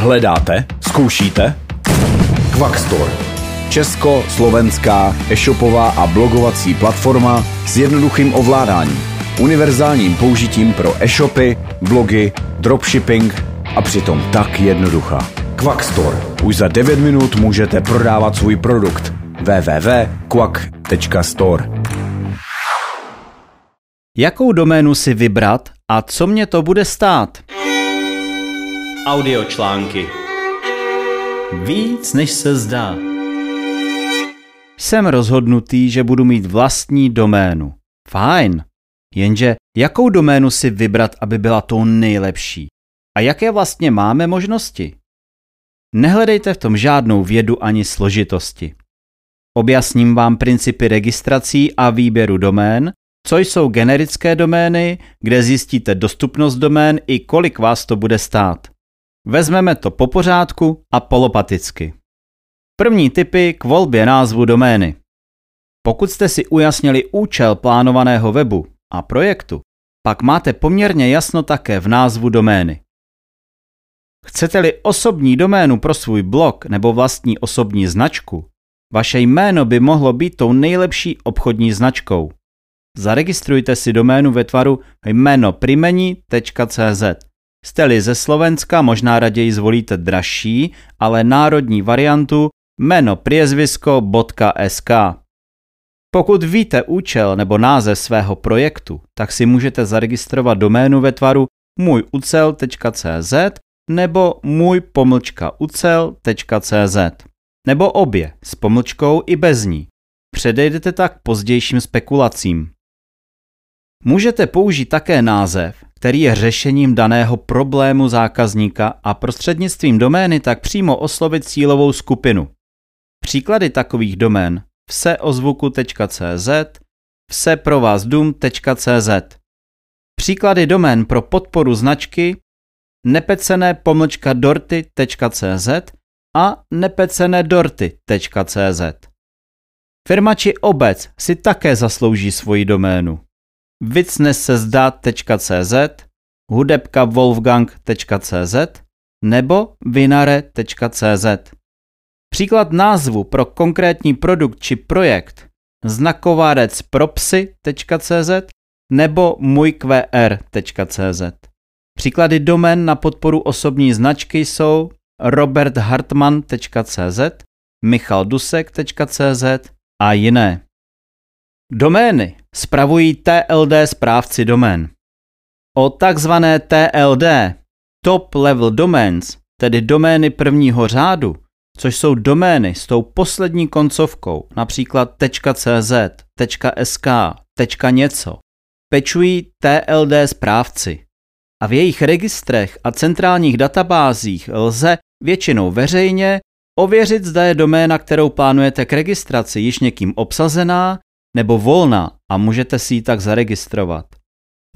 Hledáte? Zkoušíte? Quackstore. Česko-slovenská e-shopová a blogovací platforma s jednoduchým ovládáním, univerzálním použitím pro e-shopy, blogy, dropshipping a přitom tak jednoduchá. Quackstore. Už za 9 minut můžete prodávat svůj produkt. www.quack.store Jakou doménu si vybrat a co mě to bude stát? Audiočlánky. Víc než se zdá. Jsem rozhodnutý, že budu mít vlastní doménu. Fajn. Jenže jakou doménu si vybrat, aby byla tou nejlepší? A jaké vlastně máme možnosti? Nehledejte v tom žádnou vědu ani složitosti. Objasním vám principy registrací a výběru domén, co jsou generické domény, kde zjistíte dostupnost domén i kolik vás to bude stát. Vezmeme to po pořádku a polopaticky. První typy k volbě názvu domény. Pokud jste si ujasnili účel plánovaného webu a projektu, pak máte poměrně jasno také v názvu domény. Chcete-li osobní doménu pro svůj blog nebo vlastní osobní značku, vaše jméno by mohlo být tou nejlepší obchodní značkou. Zaregistrujte si doménu ve tvaru jménoprimení.cz. Jste-li ze Slovenska, možná raději zvolíte dražší, ale národní variantu jménopriezvisko.sk. Pokud víte účel nebo název svého projektu, tak si můžete zaregistrovat doménu ve tvaru můjucel.cz nebo můj nebo obě s pomlčkou i bez ní. Předejdete tak pozdějším spekulacím. Můžete použít také název, který je řešením daného problému zákazníka a prostřednictvím domény tak přímo oslovit cílovou skupinu. Příklady takových domén vseozvuku.cz, vseprovázdum.cz. Příklady domén pro podporu značky nepecené pomlčka dorty.cz a nepecenédorty.cz. Firma či obec si také zaslouží svoji doménu. vicnesezdat.cz, hudebkawolfgang.cz nebo vinare.cz. Příklad názvu pro konkrétní produkt či projekt znakovárec pro psy.cz nebo můjqr.cz. Příklady domén na podporu osobní značky jsou roberthartman.cz, michaldusek.cz a jiné. Domény spravují TLD správci domén. O takzvané TLD, Top Level Domains, tedy domény prvního řádu, což jsou domény s tou poslední koncovkou, například .cz, .sk, .něco, pečují TLD správci a v jejich registrech a centrálních databázích lze většinou veřejně ověřit, zda je doména, kterou plánujete k registraci, již někým obsazená nebo volná a můžete si ji tak zaregistrovat.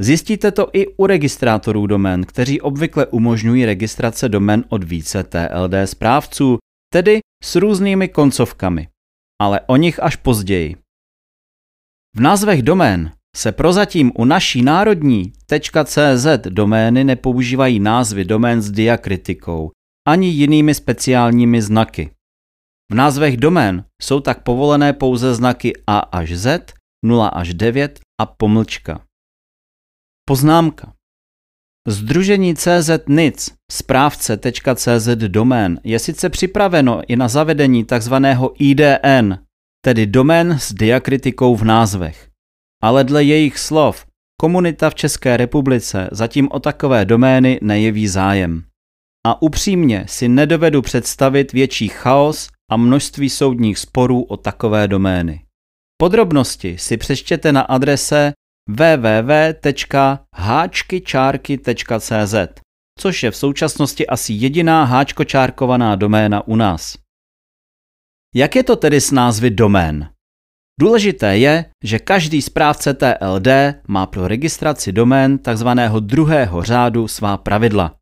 Zjistíte to i u registrátorů domén, kteří obvykle umožňují registrace domén od více TLD správců, tedy s různými koncovkami, ale o nich až později. V názvech domén se prozatím u naší národní .cz domény nepoužívají názvy domén s diakritikou ani jinými speciálními znaky. V názvech domén jsou tak povolené pouze znaky A až Z, 0 až 9 a pomlčka. Poznámka. Združení CZ NIC správce.cz domén je sice připraveno i na zavedení tzv. IDN, tedy domén s diakritikou v názvech. Ale dle jejich slov komunita v České republice zatím o takové domény nejeví zájem. A upřímně si nedovedu představit větší chaos a množství soudních sporů o takové domény. Podrobnosti si přečtěte na adrese www.háčkyčárky.cz, což je v současnosti asi jediná háčkočárkovaná doména u nás. Jak je to tedy s názvy domén? Důležité je, že každý správce TLD má pro registraci domén tzv. druhého řádu svá pravidla.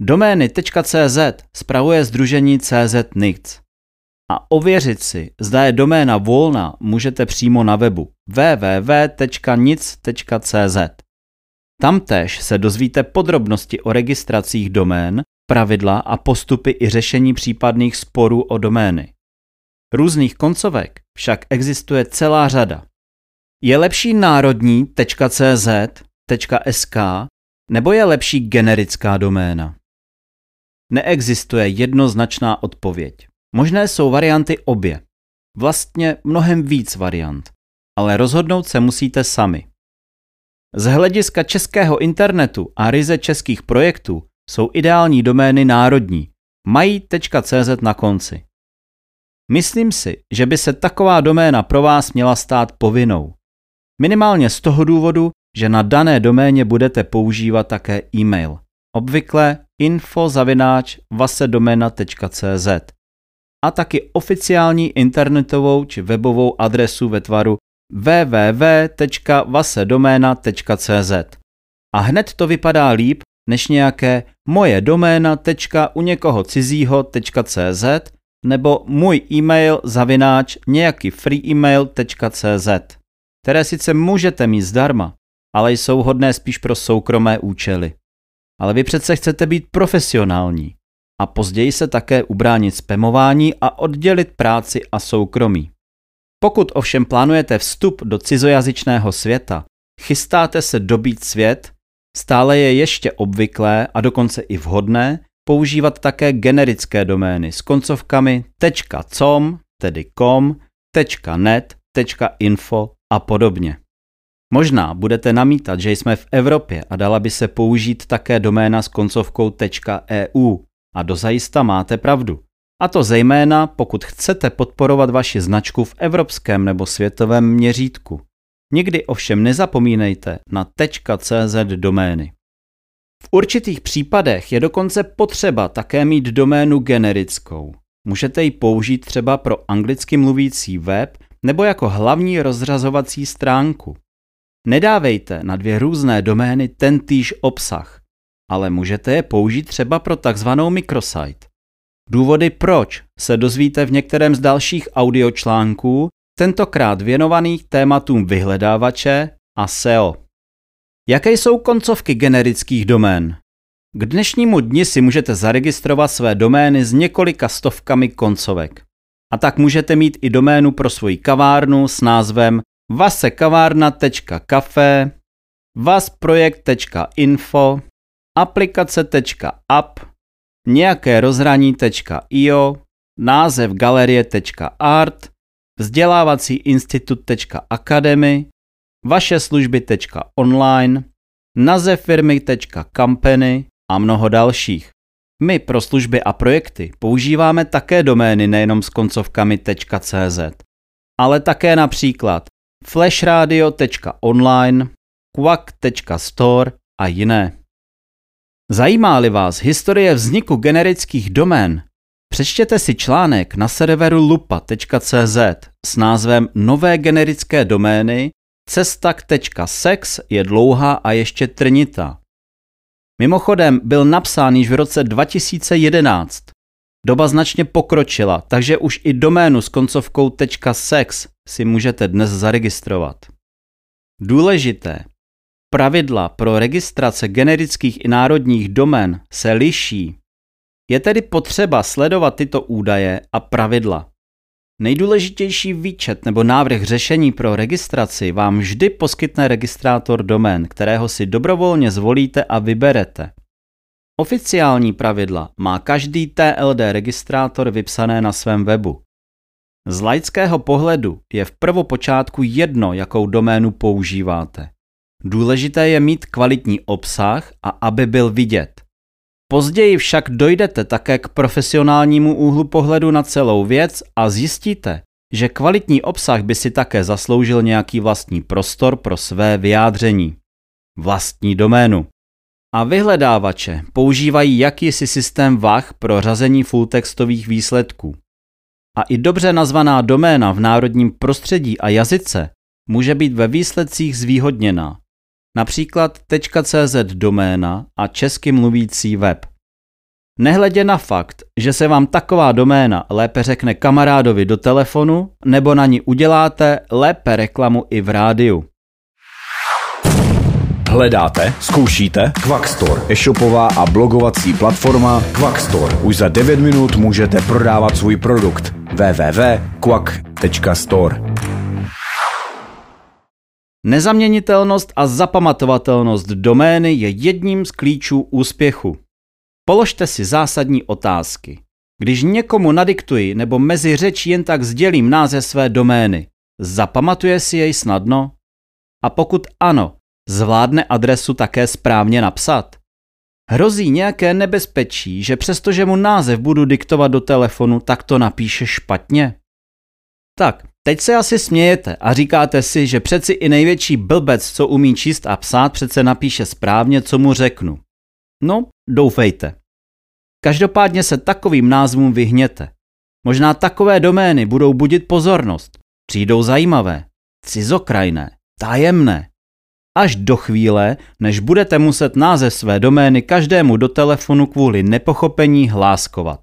Domény.cz spravuje združení CZ. A ověřit si, zda je doména volná, můžete přímo na webu www.nic.cz. Tamtéž se dozvíte podrobnosti o registracích domén pravidla a postupy i řešení případných sporů o domény. Různých koncovek však existuje celá řada. Je lepší národní.cz, .sk nebo je lepší generická doména? Neexistuje jednoznačná odpověď. Možné jsou varianty obě. Vlastně mnohem víc variant. Ale rozhodnout se musíte sami. Z hlediska českého internetu a ryze českých projektů jsou ideální domény národní, mají.cz na konci. Myslím si, že by se taková doména pro vás měla stát povinnou. Minimálně z toho důvodu, že na dané doméně budete používat také e-mail. Obvykle info-vasedomena.cz a taky oficiální internetovou či webovou adresu ve tvaru www.vasedomena.cz a hned to vypadá líp než nějaké moje u někoho cizího.cz nebo můj e-mail zavináč nějaký freeemail.cz, které sice můžete mít zdarma, ale jsou hodné spíš pro soukromé účely. Ale vy přece chcete být profesionální a později se také ubránit spamování a oddělit práci a soukromí. Pokud ovšem plánujete vstup do cizojazyčného světa, chystáte se dobít svět, stále je ještě obvyklé a dokonce i vhodné používat také generické domény s koncovkami .com, tedy com, .net, .info a podobně. Možná budete namítat, že jsme v Evropě a dala by se použít také doména s koncovkou .eu a dozajista máte pravdu. A to zejména, pokud chcete podporovat vaši značku v evropském nebo světovém měřítku. Nikdy ovšem nezapomínejte na .cz domény. V určitých případech je dokonce potřeba také mít doménu generickou. Můžete ji použít třeba pro anglicky mluvící web nebo jako hlavní rozřazovací stránku. Nedávejte na dvě různé domény tentýž obsah, ale můžete je použít třeba pro takzvanou microsite. Důvody proč se dozvíte v některém z dalších audiočlánků, tentokrát věnovaných tématům vyhledávače a SEO. Jaké jsou koncovky generických domén? K dnešnímu dni si můžete zaregistrovat své domény s několika stovkami koncovek. A tak můžete mít i doménu pro svoji kavárnu s názvem vasekavárna.cafe, vasprojekt.info, aplikace.app, nějaké rozhraní.io, název galerie.art, vzdělávací institut.academy, vaše služby.online, název firmy.company a mnoho dalších. My pro služby a projekty používáme také domény nejenom s koncovkami .cz, ale také například flashradio.online, quack.store a jiné. Zajímá-li vás historie vzniku generických domén, přečtěte si článek na serveru lupa.cz s názvem Nové generické domény Cesta.sex je dlouhá a ještě trnitá. Mimochodem byl napsán již v roce 2011. Doba značně pokročila, takže už i doménu s koncovkou .sex si můžete dnes zaregistrovat. Důležité. Pravidla pro registrace generických i národních domén se liší. Je tedy potřeba sledovat tyto údaje a pravidla. Nejdůležitější výčet nebo návrh řešení pro registraci vám vždy poskytne registrátor domén, kterého si dobrovolně zvolíte a vyberete. Oficiální pravidla má každý TLD registrátor vypsané na svém webu. Z laického pohledu je v prvopočátku jedno, jakou doménu používáte. Důležité je mít kvalitní obsah a aby byl vidět. Později však dojdete také k profesionálnímu úhlu pohledu na celou věc a zjistíte, že kvalitní obsah by si také zasloužil nějaký vlastní prostor pro své vyjádření. Vlastní doménu. A vyhledávače používají jakýsi systém VAH pro řazení fulltextových výsledků. A i dobře nazvaná doména v národním prostředí a jazyce může být ve výsledcích zvýhodněná například .cz doména a česky mluvící web. Nehledě na fakt, že se vám taková doména lépe řekne kamarádovi do telefonu, nebo na ní uděláte lépe reklamu i v rádiu. Hledáte? Zkoušíte? Quackstore, e-shopová a blogovací platforma Quackstore. Už za 9 minut můžete prodávat svůj produkt. www.quack.store Nezaměnitelnost a zapamatovatelnost domény je jedním z klíčů úspěchu. Položte si zásadní otázky. Když někomu nadiktuji nebo mezi řeč jen tak sdělím název své domény, zapamatuje si jej snadno? A pokud ano, zvládne adresu také správně napsat? Hrozí nějaké nebezpečí, že přestože mu název budu diktovat do telefonu, tak to napíše špatně? Tak, teď se asi smějete a říkáte si, že přeci i největší blbec, co umí číst a psát, přece napíše správně, co mu řeknu. No, doufejte. Každopádně se takovým názvům vyhněte. Možná takové domény budou budit pozornost, přijdou zajímavé, cizokrajné, tajemné. Až do chvíle, než budete muset název své domény každému do telefonu kvůli nepochopení hláskovat.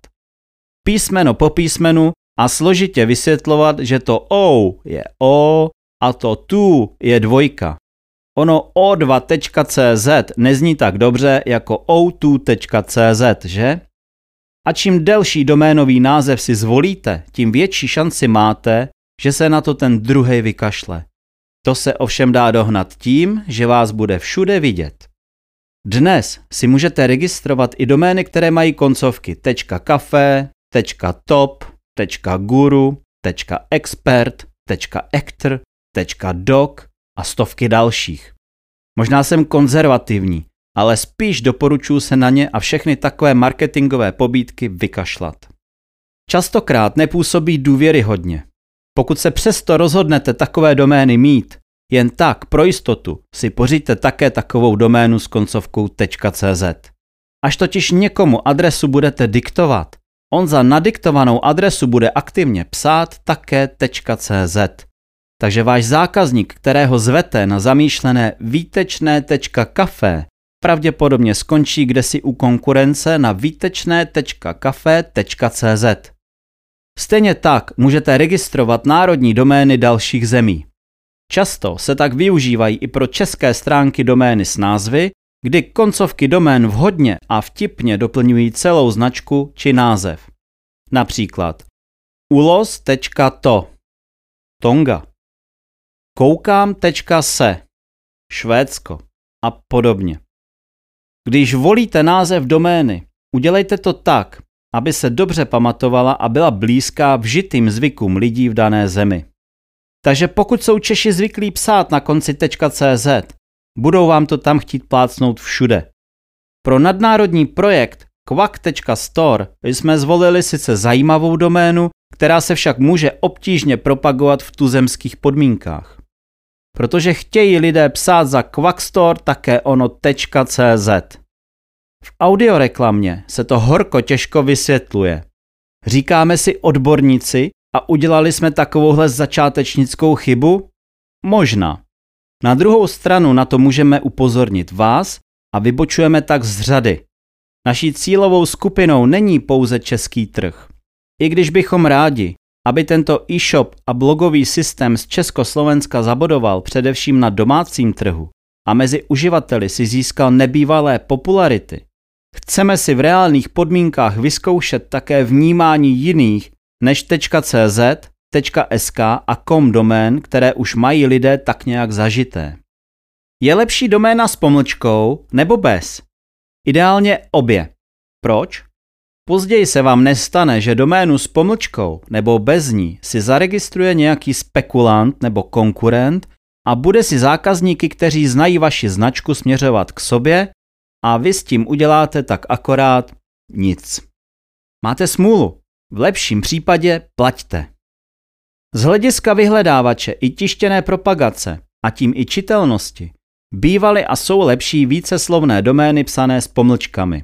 Písmeno po písmenu a složitě vysvětlovat, že to O je O a to tu je dvojka. Ono o2.cz nezní tak dobře jako o2.cz, že? A čím delší doménový název si zvolíte, tím větší šanci máte, že se na to ten druhý vykašle. To se ovšem dá dohnat tím, že vás bude všude vidět. Dnes si můžete registrovat i domény, které mají koncovky .cafe, .top, .guru, .expert, .actor, .doc a stovky dalších. Možná jsem konzervativní, ale spíš doporučuji se na ně a všechny takové marketingové pobídky vykašlat. Častokrát nepůsobí důvěryhodně. Pokud se přesto rozhodnete takové domény mít, jen tak pro jistotu si pořiďte také takovou doménu s koncovkou .cz. Až totiž někomu adresu budete diktovat, on za nadiktovanou adresu bude aktivně psát také .cz. Takže váš zákazník, kterého zvete na zamýšlené výtečné.kafe, pravděpodobně skončí kdesi u konkurence na výtečné.kafe.cz. Stejně tak můžete registrovat národní domény dalších zemí. Často se tak využívají i pro české stránky domény s názvy, kdy koncovky domén vhodně a vtipně doplňují celou značku či název. Například ulos.to Tonga koukám.se Švédsko a podobně. Když volíte název domény, udělejte to tak, aby se dobře pamatovala a byla blízká vžitým zvykům lidí v dané zemi. Takže pokud jsou Češi zvyklí psát na konci .cz, budou vám to tam chtít plácnout všude. Pro nadnárodní projekt Quack.store jsme zvolili sice zajímavou doménu, která se však může obtížně propagovat v tuzemských podmínkách. Protože chtějí lidé psát za Quackstore také ono .cz. V audioreklamě se to horko těžko vysvětluje. Říkáme si odborníci a udělali jsme takovouhle začátečnickou chybu? Možná. Na druhou stranu na to můžeme upozornit vás a vybočujeme tak z řady. Naší cílovou skupinou není pouze český trh. I když bychom rádi, aby tento e-shop a blogový systém z Československa zabodoval především na domácím trhu a mezi uživateli si získal nebývalé popularity, chceme si v reálných podmínkách vyzkoušet také vnímání jiných než .cz, .sk a .com domén, které už mají lidé tak nějak zažité. Je lepší doména s pomlčkou nebo bez? Ideálně obě. Proč? Později se vám nestane, že doménu s pomlčkou nebo bez ní si zaregistruje nějaký spekulant nebo konkurent a bude si zákazníky, kteří znají vaši značku, směřovat k sobě a vy s tím uděláte tak akorát nic. Máte smůlu. V lepším případě plaťte. Z hlediska vyhledávače i tištěné propagace a tím i čitelnosti bývaly a jsou lepší víceslovné domény psané s pomlčkami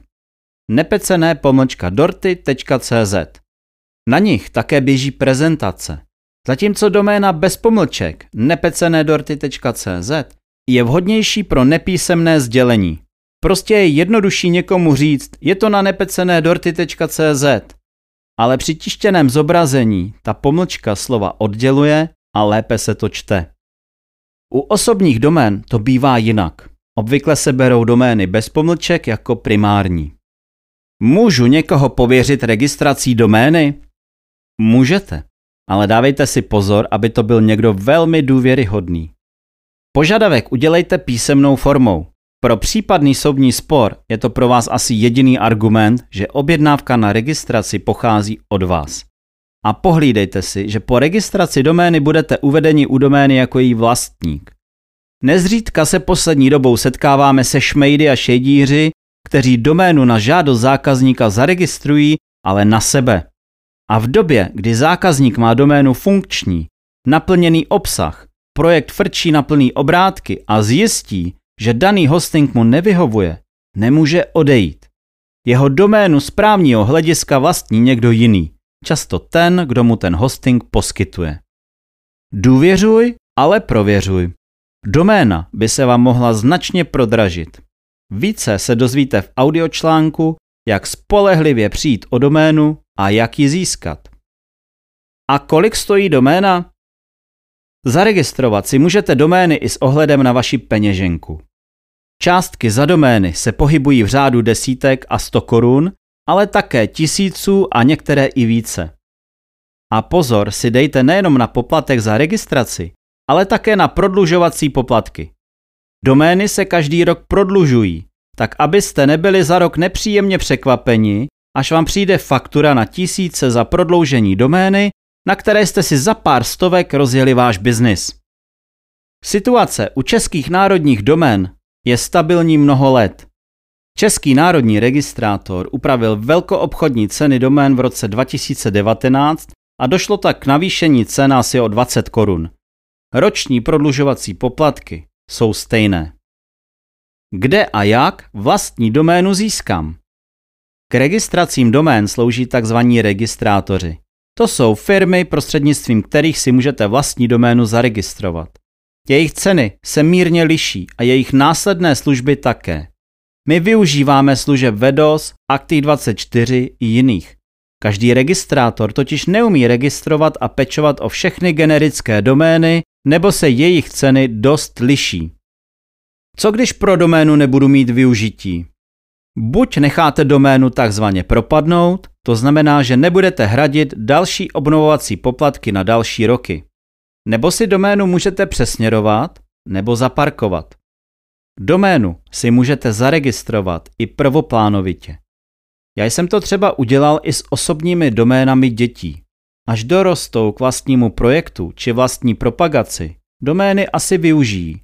nepecené pomlčka dorty.cz. Na nich také běží prezentace. Zatímco doména bez pomlček nepecené dorty.cz je vhodnější pro nepísemné sdělení. Prostě je jednodušší někomu říct, je to na nepecené dorty.cz, ale při tištěném zobrazení ta pomlčka slova odděluje a lépe se to čte. U osobních domén to bývá jinak. Obvykle se berou domény bez pomlček jako primární. Můžu někoho pověřit registrací domény? Můžete, ale dávejte si pozor, aby to byl někdo velmi důvěryhodný. Požadavek udělejte písemnou formou. Pro případný soudní spor je to pro vás asi jediný argument, že objednávka na registraci pochází od vás. A pohlídejte si, že po registraci domény budete uvedeni u domény jako její vlastník. Nezřídka se poslední dobou setkáváme se šmejdy a šejdíři, kteří doménu na žádost zákazníka zaregistrují, ale na sebe. A v době, kdy zákazník má doménu funkční, naplněný obsah, projekt frčí na plný obrátky a zjistí, že daný hosting mu nevyhovuje, nemůže odejít. Jeho doménu z právního hlediska vlastní někdo jiný, často ten, kdo mu ten hosting poskytuje. Důvěřuj, ale prověřuj. Doména by se vám mohla značně prodražit. Více se dozvíte v audiočlánku, jak spolehlivě přijít o doménu a jak ji získat. A kolik stojí doména? Zaregistrovat si můžete domény i s ohledem na vaši peněženku. Částky za domény se pohybují v řádu desítek a sto korun, ale také tisíců a některé i více. A pozor si dejte nejenom na poplatek za registraci, ale také na prodlužovací poplatky. Domény se každý rok prodlužují, tak abyste nebyli za rok nepříjemně překvapeni, až vám přijde faktura na tisíce za prodloužení domény, na které jste si za pár stovek rozjeli váš biznis. Situace u českých národních domén je stabilní mnoho let. Český národní registrátor upravil velkoobchodní ceny domén v roce 2019 a došlo tak k navýšení cen asi o 20 korun. Roční prodlužovací poplatky jsou stejné. Kde a jak vlastní doménu získám? K registracím domén slouží tzv. registrátoři. To jsou firmy, prostřednictvím kterých si můžete vlastní doménu zaregistrovat. Jejich ceny se mírně liší a jejich následné služby také. My využíváme služeb Vedos, Active24 i jiných. Každý registrátor totiž neumí registrovat a pečovat o všechny generické domény, nebo se jejich ceny dost liší. Co když pro doménu nebudu mít využití? Buď necháte doménu takzvaně propadnout, to znamená, že nebudete hradit další obnovovací poplatky na další roky. Nebo si doménu můžete přesměrovat nebo zaparkovat. Doménu si můžete zaregistrovat i prvoplánovitě. Já jsem to třeba udělal i s osobními doménami dětí. Až dorostou k vlastnímu projektu či vlastní propagaci, domény asi využijí.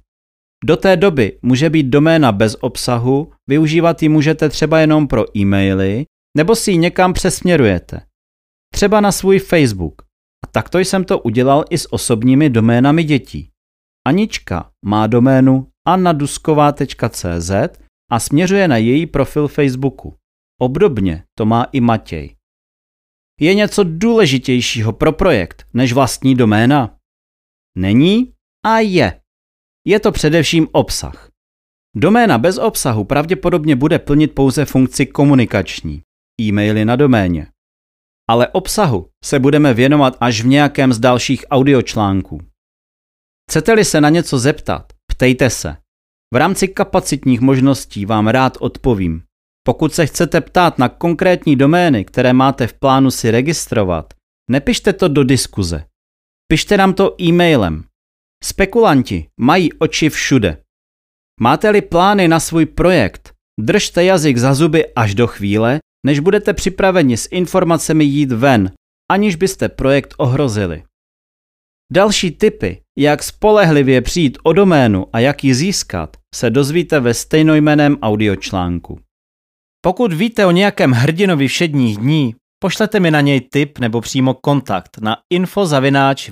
Do té doby může být doména bez obsahu, využívat ji můžete třeba jenom pro e-maily, nebo si ji někam přesměrujete. Třeba na svůj Facebook. A takto jsem to udělal i s osobními doménami dětí. Anička má doménu annadusková.cz a směřuje na její profil Facebooku. Obdobně to má i Matěj. Je něco důležitějšího pro projekt než vlastní doména? Není a je. Je to především obsah. Doména bez obsahu pravděpodobně bude plnit pouze funkci komunikační, e-maily na doméně. Ale obsahu se budeme věnovat až v nějakém z dalších audiočlánků. Chcete-li se na něco zeptat, ptejte se. V rámci kapacitních možností vám rád odpovím. Pokud se chcete ptát na konkrétní domény, které máte v plánu si registrovat, nepište to do diskuze. Pište nám to e-mailem. Spekulanti mají oči všude. Máte-li plány na svůj projekt, držte jazyk za zuby až do chvíle, než budete připraveni s informacemi jít ven, aniž byste projekt ohrozili. Další tipy, jak spolehlivě přijít o doménu a jak ji získat, se dozvíte ve stejnojmeném audiočlánku. Pokud víte o nějakém hrdinovi všedních dní, pošlete mi na něj tip nebo přímo kontakt na infozavináč.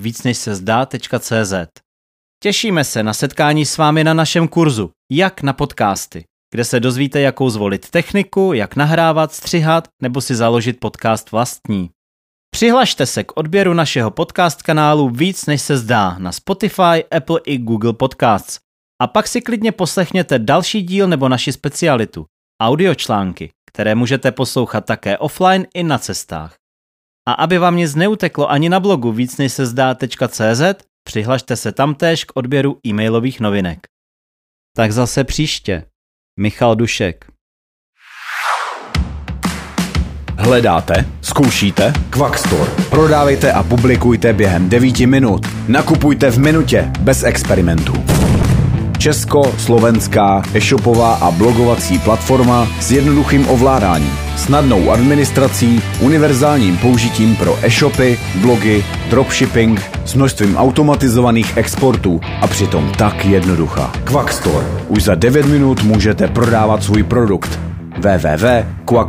Těšíme se na setkání s vámi na našem kurzu Jak na podcasty, kde se dozvíte, jakou zvolit techniku, jak nahrávat, střihat nebo si založit podcast vlastní. Přihlašte se k odběru našeho podcast kanálu víc než se zdá na Spotify, Apple i Google Podcasts. A pak si klidně poslechněte další díl nebo naši specialitu, audiočlánky, které můžete poslouchat také offline i na cestách. A aby vám nic neuteklo ani na blogu víc než se zdá.cz, přihlašte se tamtéž k odběru e-mailových novinek. Tak zase příště. Michal Dušek. Hledáte? Zkoušíte? Quackstore. Prodávejte a publikujte během 9 minut. Nakupujte v minutě, bez experimentů. Česko-slovenská e-shopová a blogovací platforma s jednoduchým ovládáním, snadnou administrací, univerzálním použitím pro e-shopy, blogy, dropshipping s množstvím automatizovaných exportů a přitom tak jednoduchá. Quackstore. Už za 9 minut můžete prodávat svůj produkt. www.quack.store